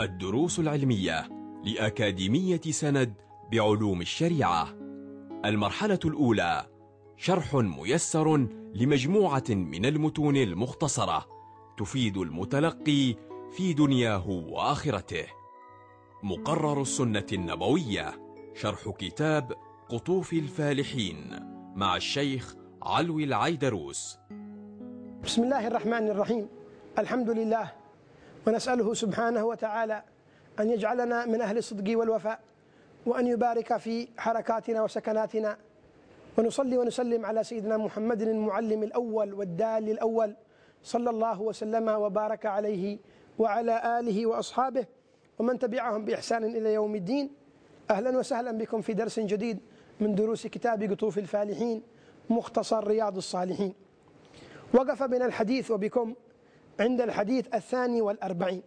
الدروس العلمية لأكاديمية سند بعلوم الشريعة. المرحلة الأولى شرح ميسر لمجموعة من المتون المختصرة تفيد المتلقي في دنياه وآخرته. مقرر السنة النبوية شرح كتاب قطوف الفالحين مع الشيخ علوي العيدروس. بسم الله الرحمن الرحيم. الحمد لله ونسأله سبحانه وتعالى أن يجعلنا من أهل الصدق والوفاء وأن يبارك في حركاتنا وسكناتنا ونصلي ونسلم على سيدنا محمد المعلم الأول والدال الأول صلى الله وسلم وبارك عليه وعلى آله وأصحابه ومن تبعهم بإحسان إلى يوم الدين. أهلا وسهلا بكم في درس جديد من دروس كتاب قطوف الفالحين مختصر رياض الصالحين. وقف بنا الحديث وبكم عند الحديث الثاني والأربعين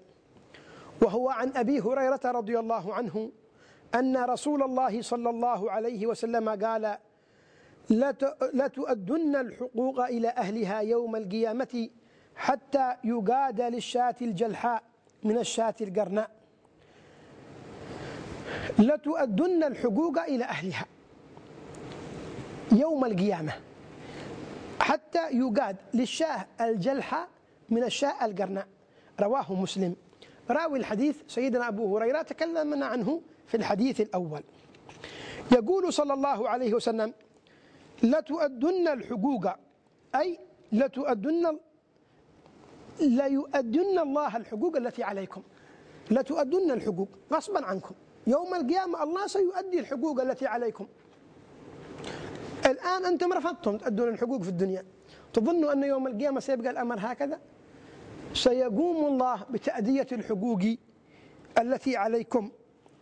وهو عن أبي هريرة رضي الله عنه أن رسول الله صلى الله عليه وسلم قال لتؤدن الحقوق إلى أهلها يوم القيامة حتى يقاد للشاة الجلحاء من الشاة القرناء. لتؤدن الحقوق إلى أهلها يوم القيامة حتى يقاد للشاة الجلحة من الشاة القرناء. رواه مسلم. راوي الحديث سيدنا أبو هريرة تكلمنا عنه في الحديث الأول. يقول صلى الله عليه وسلم لتؤدن الحقوق أي لتؤدن ليؤدن الله الحقوق التي عليكم. لتؤدن الحقوق غصبا عنكم. يوم القيامة الله سيؤدي الحقوق التي عليكم. الآن أنتم رفضتم تؤدون الحقوق في الدنيا. تظنوا أن يوم القيامة سيبقى الأمر هكذا؟ سيقوم الله بتأدية الحقوق التي عليكم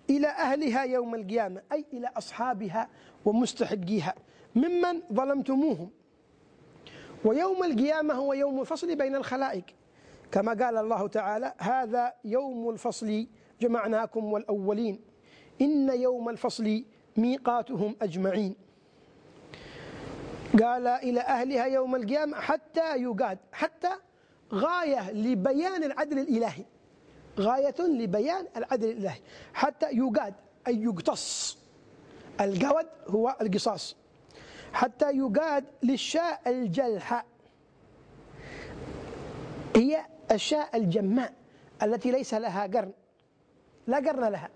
إلى أهلها يوم القيامة أي إلى أصحابها ومستحقيها ممن ظلمتموهم. ويوم القيامة هو يوم الفصل بين الخلائق. كما قال الله تعالى هذا يوم الفصل جمعناكم والأولين. إن يوم الفصل ميقاتهم أجمعين. قال إلى أهلها يوم القيامة حتى يقاد حتى غاية لبيان العدل الإلهي. غاية لبيان العدل الإلهي. حتى يقاد أي يقتص. القود هو القصاص. حتى يقاد للشاء الجلحة. هي الشاء الجماء التي ليس لها قرن. لا قرن لها.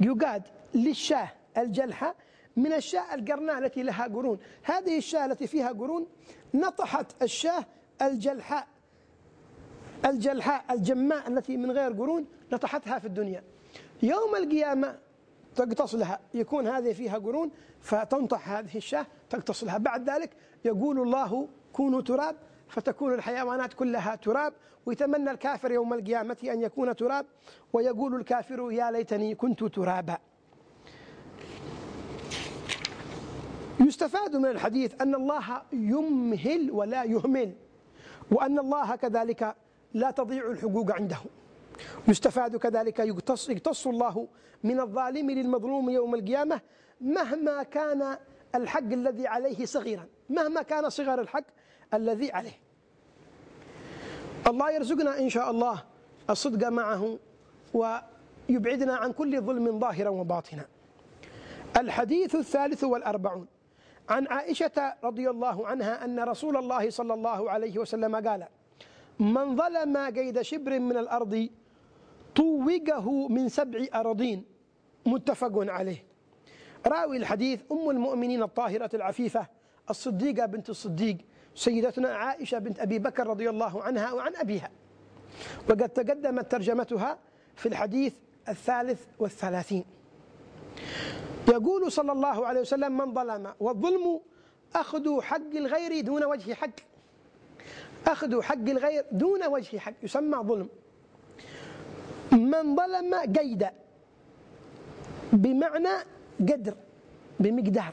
يقاد للشاه الجلحة من الشاة القرناء التي لها قرون. هذه الشاة التي فيها قرون نطحت الشاة الجلحاء الجلحاء الجماء التي من غير قرون نطحتها في الدنيا. يوم القيامة تقتص لها يكون هذه فيها قرون فتنطح هذه الشاة تقتص لها بعد ذلك يقول الله كونوا تراب فتكون الحيوانات كلها تراب ويتمنى الكافر يوم القيامة أن يكون تراب ويقول الكافر يا ليتني كنت ترابا. يستفاد من الحديث أن الله يمهل ولا يهمل وأن الله كذلك لا تضيع الحقوق عنده. يستفاد كذلك يقتص, يقتص الله من الظالم للمظلوم يوم القيامة مهما كان الحق الذي عليه صغيرا. مهما كان صغر الحق الذي عليه. الله يرزقنا إن شاء الله الصدق معه ويبعدنا عن كل ظلم ظاهرا وباطنا. الحديث الثالث والأربعون. عن عائشة رضي الله عنها أن رسول الله صلى الله عليه وسلم قال من ظلم قيد شبر من الأرض طوقه من سبع أراضين. متفق عليه. راوي الحديث أم المؤمنين الطاهرة العفيفة الصديقة بنت الصديق سيدتنا عائشة بنت أبي بكر رضي الله عنها وعن أبيها. وقد تقدمت ترجمتها في الحديث الثالث والثلاثين. يقول صلى الله عليه وسلم من ظلم والظلم أخذ حق الغير دون وجه حق. أخذ حق الغير دون وجه حق يسمى ظلم. من ظلم قيد بمعنى قدر بمقدار.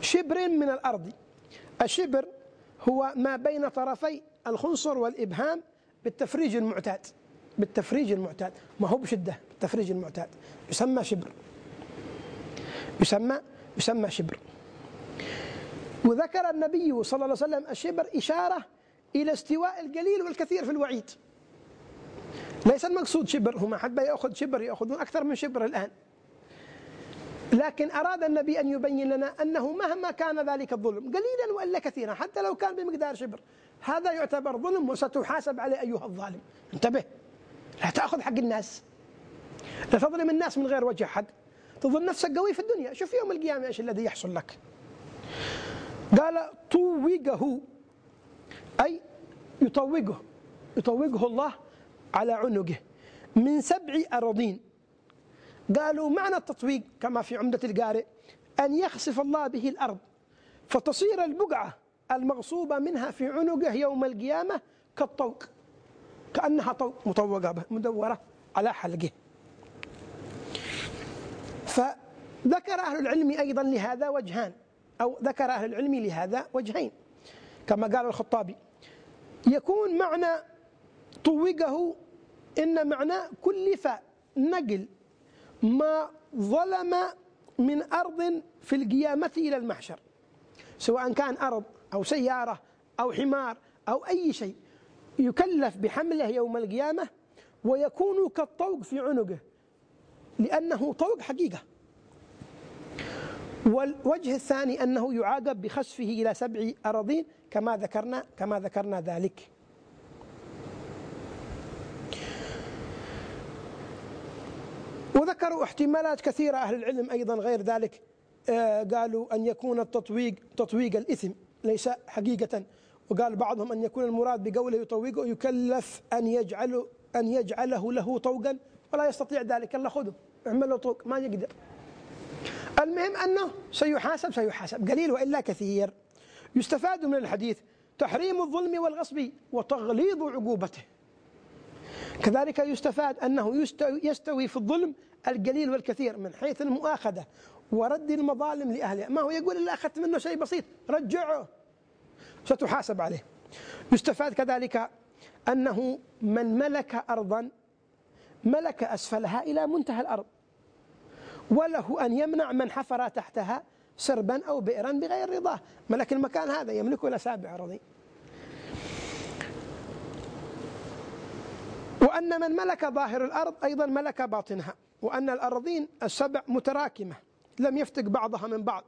شبر من الأرض. الشبر هو ما بين طرفي الخنصر والإبهام بالتفريج المعتاد بالتفريج المعتاد. ما هو بشدة بالتفريج المعتاد. يسمى شبر. يسمى يسمى شبر. وذكر النبي صلى الله عليه وسلم الشبر إشارة إلى استواء القليل والكثير في الوعيد. ليس المقصود شبر هم حتى يأخذ شبر يأخذون أكثر من شبر الآن. لكن أراد النبي أن يبين لنا أنه مهما كان ذلك الظلم قليلا وإلا كثيرا حتى لو كان بمقدار شبر. هذا يعتبر ظلم وستحاسب عليه أيها الظالم. انتبه لا تأخذ حق الناس. لا تظلم الناس من غير وجه حق. تظن نفسك قوي في الدنيا. شوف يوم القيامة إيش الذي يحصل لك. قال طوقه أي يطوقه يطوقه الله على عنقه. من سبع أراضين قالوا معنى التطويق كما في عمدة القارئ أن يخسف الله به الأرض فتصير البقعة المغصوبة منها في عنقه يوم القيامة كالطوق كأنها طوق مطوقة مدورة على حلقه. فذكر أهل العلم أيضا لهذا وجهان أو ذكر أهل العلم لهذا وجهين كما قال الخطابي يكون معنى طوقه إن معنى كلف نقل ما ظلم من أرض في القيامة إلى المحشر. سواء كان أرض أو سيارة أو حمار أو أي شيء يكلف بحمله يوم القيامة ويكون كالطوق في عنقه لأنه طوق حقيقة. والوجه الثاني أنه يعاقب بخسفه إلى سبع أراضين كما ذكرنا كما ذكرنا ذلك. وذكروا احتمالات كثيرة أهل العلم أيضا غير ذلك. آه، قالوا أن يكون التطويق تطويق الإثم ليس حقيقة. وقال بعضهم أن يكون المراد بقوله يطوقه يكلف أن يجعله أن يجعله له طوقا ولا يستطيع ذلك. الله خذه اعمل له طوق ما يقدر. المهم أنه سيحاسب سيحاسب. قليل وإلا كثير. يستفاد من الحديث تحريم الظلم والغصب وتغليظ عقوبته. كذلك يستفاد أنه يستوي في الظلم القليل والكثير من حيث المؤاخذة ورد المظالم لأهلها. ما هو يقول إلا أخذت منه شيء بسيط رجعه. ستحاسب عليه. يستفاد كذلك أنه من ملك أرضا ملك أسفلها إلى منتهى الأرض. وله أن يمنع من حفر تحتها سربا أو بئرا بغير رضاه. ملك المكان هذا يملكه إلى سابع أراضي وأن من ملك ظاهر الأرض أيضا ملك باطنها. وأن الأراضين السبع متراكمة لم يفتق بعضها من بعض.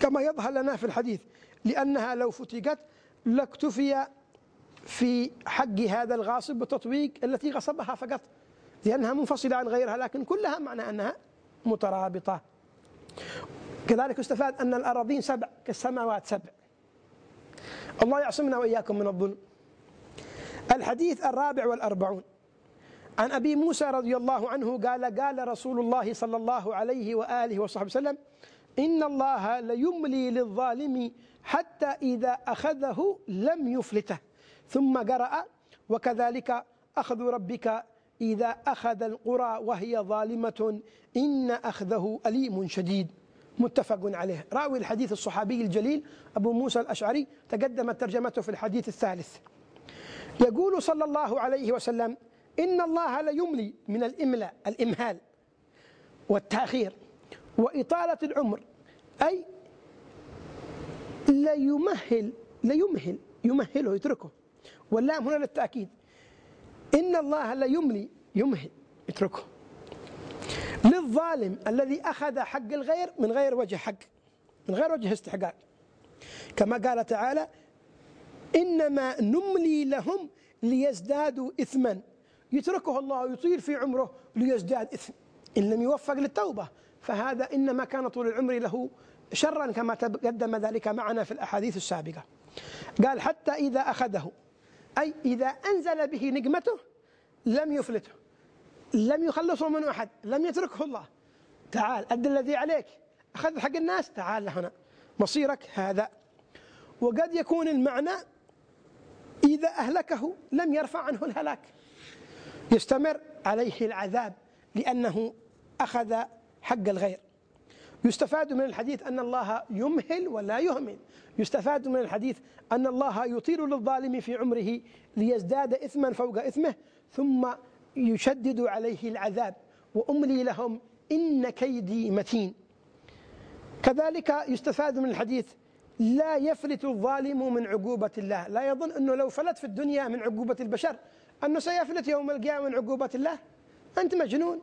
كما يظهر لنا في الحديث لأنها لو فتقت لاكتفي في حق هذا الغاصب بالتطويق التي غصبها فقط. لأنها منفصلة عن غيرها لكن كلها معنى أنها مترابطة. كذلك استفاد أن الأراضين سبع كالسماوات سبع. الله يعصمنا وإياكم من الظلم. الحديث الرابع والأربعون. عن أبي موسى رضي الله عنه قال قال رسول الله صلى الله عليه وآله وصحبه وسلم إن الله ليملي للظالم حتى إذا أخذه لم يفلته. ثم قرأ وكذلك أخذ ربك إذا أخذ القرى وهي ظالمة إن أخذه أليم شديد. متفق عليه. راوي الحديث الصحابي الجليل أبو موسى الأشعري تقدمت ترجمته في الحديث الثالث. يقول صلى الله عليه وسلم إن الله ليملي من الإملاء الإمهال والتأخير وإطالة العمر أي لا يمهل لا يمهل يمهله يتركه. واللام هنا للتأكيد. إن الله لا يملي يمهل يتركه للظالم الذي أخذ حق الغير من غير وجه حق من غير وجه استحقاق. كما قال تعالى إنما نملي لهم ليزدادوا إثما. يتركه الله ويطيل في عمره ليزداد إثم. إن لم يوفق للتوبة فهذا إنما كان طول العمر له شرا كما تقدم ذلك معنا في الأحاديث السابقة. قال حتى إذا أخذه. أي إذا أنزل به نقمته لم يفلته لم يخلصه من أحد لم يتركه الله. تعال أد الذي عليك. أخذ حق الناس تعال هنا مصيرك هذا. وقد يكون المعنى إذا أهلكه لم يرفع عنه الهلاك. يستمر عليه العذاب لأنه أخذ حق الغير. يستفاد من الحديث أن الله يمهل ولا يهمل. يستفاد من الحديث أن الله يطيل للظالم في عمره ليزداد إثما فوق إثمه ثم يشدد عليه العذاب. وأملي لهم إن كيدي متين. كذلك يستفاد من الحديث لا يفلت الظالم من عقوبة الله. لا يظن أنه لو فلت في الدنيا من عقوبة البشر أنه سيفلت يوم القيامة من عقوبة الله. أنت مجنون.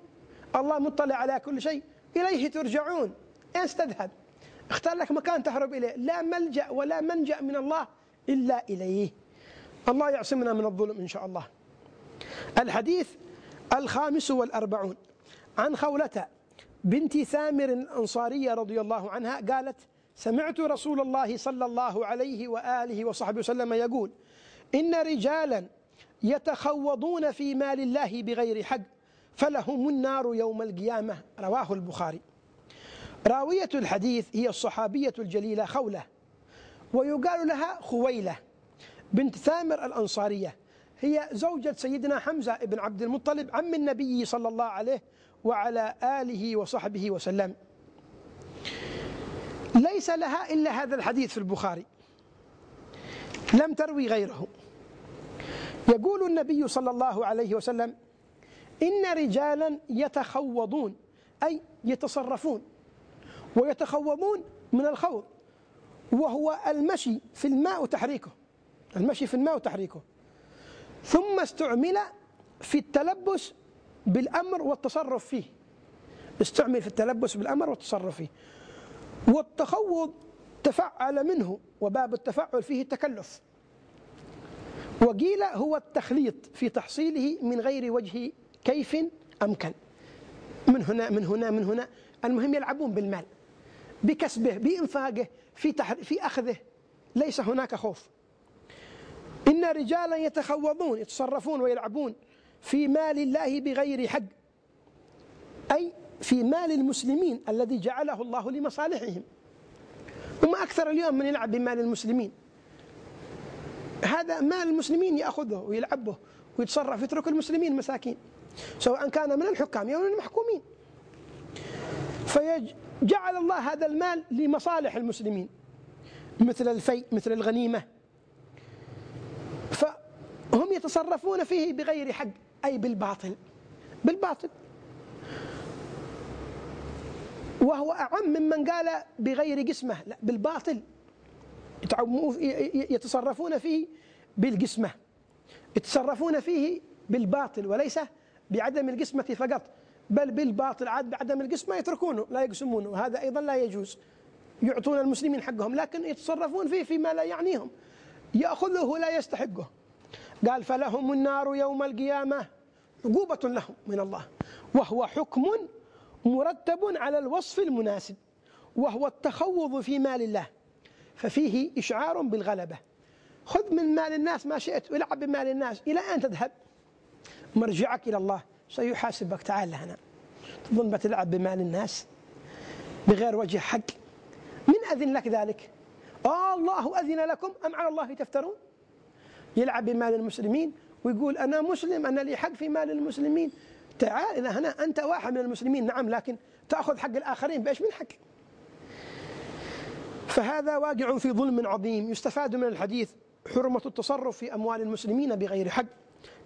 الله مطلع على كل شيء. إليه ترجعون. أين ستذهب اختار لك مكان تهرب إليه. لا ملجأ ولا منجأ من الله إلا إليه. الله يعصمنا من الظلم إن شاء الله. الحديث الخامس والأربعون. عن خولة بنت ثامر الأنصارية رضي الله عنها قالت سمعت رسول الله صلى الله عليه وآله وصحبه وسلم يقول إن رجالا يتخوضون في مال الله بغير حق فلهم النار يوم القيامة. رواه البخاري. راوية الحديث هي الصحابية الجليلة خولة ويقال لها خويلة بنت ثامر الأنصارية هي زوجة سيدنا حمزة بن عبد المطلب عم النبي صلى الله عليه وعلى آله وصحبه وسلم. ليس لها إلا هذا الحديث في البخاري لم تروي غيره. يقول النبي صلى الله عليه وسلم إن رجالا يتخوضون أي يتصرفون. ويتخوضون من الخوض وهو المشي في الماء وتحريكه. المشي في الماء وتحريكه. ثم استعمل في التلبس بالأمر والتصرف فيه. استعمل في التلبس بالأمر والتصرف فيه. والتخوض تفعل منه وباب التفعل فيه التكلف. وقيل هو التخليط في تحصيله من غير وجه كيف أمكن. من هنا من هنا من هنا المهم يلعبون بالمال. بكسبه بإنفاقه في في أخذه. ليس هناك خوف. إن رجالا يتخوضون يتصرفون ويلعبون في مال الله بغير حق. أي في مال المسلمين الذي جعله الله لمصالحهم. وما أكثر اليوم من يلعب بمال المسلمين. هذا مال المسلمين يأخذه ويلعب به ويتصرف يترك المسلمين مساكين. سواء كان من الحكام أو من المحكومين. فجعل الله هذا المال لمصالح المسلمين مثل الفيء مثل الغنيمة. فهم يتصرفون فيه بغير حق أي بالباطل بالباطل. وهو أعم ممن قال بغير قسمة لا بالباطل. يتصرفون فيه بالقسمة. يتصرفون فيه بالباطل وليس بعدم القسمة فقط. بل بالباطل عاد بعدم القسمة يتركونه لا يقسمونه. وهذا أيضا لا يجوز. يعطون المسلمين حقهم لكن يتصرفون فيه فيما لا يعنيهم. يأخذه لا يستحقه. قال فلهم النار يوم القيامة عقوبة لهم من الله. وهو حكم مرتب على الوصف المناسب. وهو التخوض في مال الله. ففيه إشعار بالغلبة. خذ من مال الناس ما شئت والعب بمال الناس. إلى أين تذهب. مرجعك إلى الله. سيحاسبك. تعال هنا. تظن بتلعب بمال الناس؟ بغير وجه حق؟ من أذن لك ذلك؟ الله أذن لكم أم على الله تفترون؟ يلعب بمال المسلمين ويقول أنا مسلم أنا لي حق في مال المسلمين. تعال إلى هنا أنت واحد من المسلمين. نعم لكن تأخذ حق الآخرين بإيش؟ من حق. فهذا واقع في ظلم عظيم يستفاد من الحديث حرمة التصرف في أموال المسلمين بغير حق.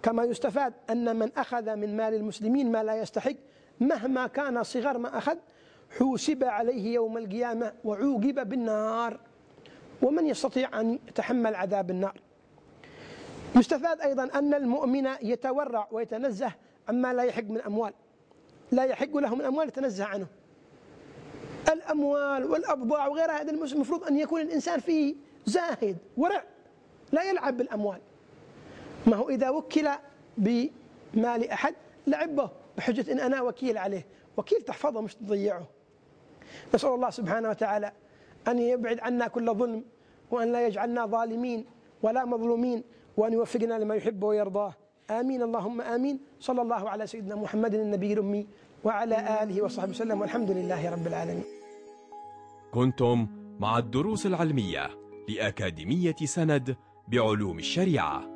كما يستفاد أن من أخذ من مال المسلمين ما لا يستحق مهما كان صغر ما أخذ حوسب عليه يوم القيامة وعوقب بالنار. ومن يستطيع أن يتحمل عذاب النار. يستفاد أيضا أن المؤمن يتورع ويتنزه عما لا يحق من أموال. لا يحق له من أموال يتنزه عنه. الأموال والأبضاع وغيرها هذا المفروض أن يكون الإنسان فيه زاهد ورع لا يلعب بالأموال. ما هو إذا وكل بمال أحد لعبه بحجة إن أنا وكيل عليه. وكيل تحفظه مش تضيعه. نسأل الله سبحانه وتعالى أن يبعد عنا كل ظلم وأن لا يجعلنا ظالمين ولا مظلومين وأن يوفقنا لما يحب ويرضاه. آمين. اللهم آمين. صلى الله على سيدنا محمد النبي الأمي وعلى آله وصحبه وسلم. والحمد لله رب العالمين. كنتم مع الدروس العلمية لأكاديمية سند بعلوم الشريعة.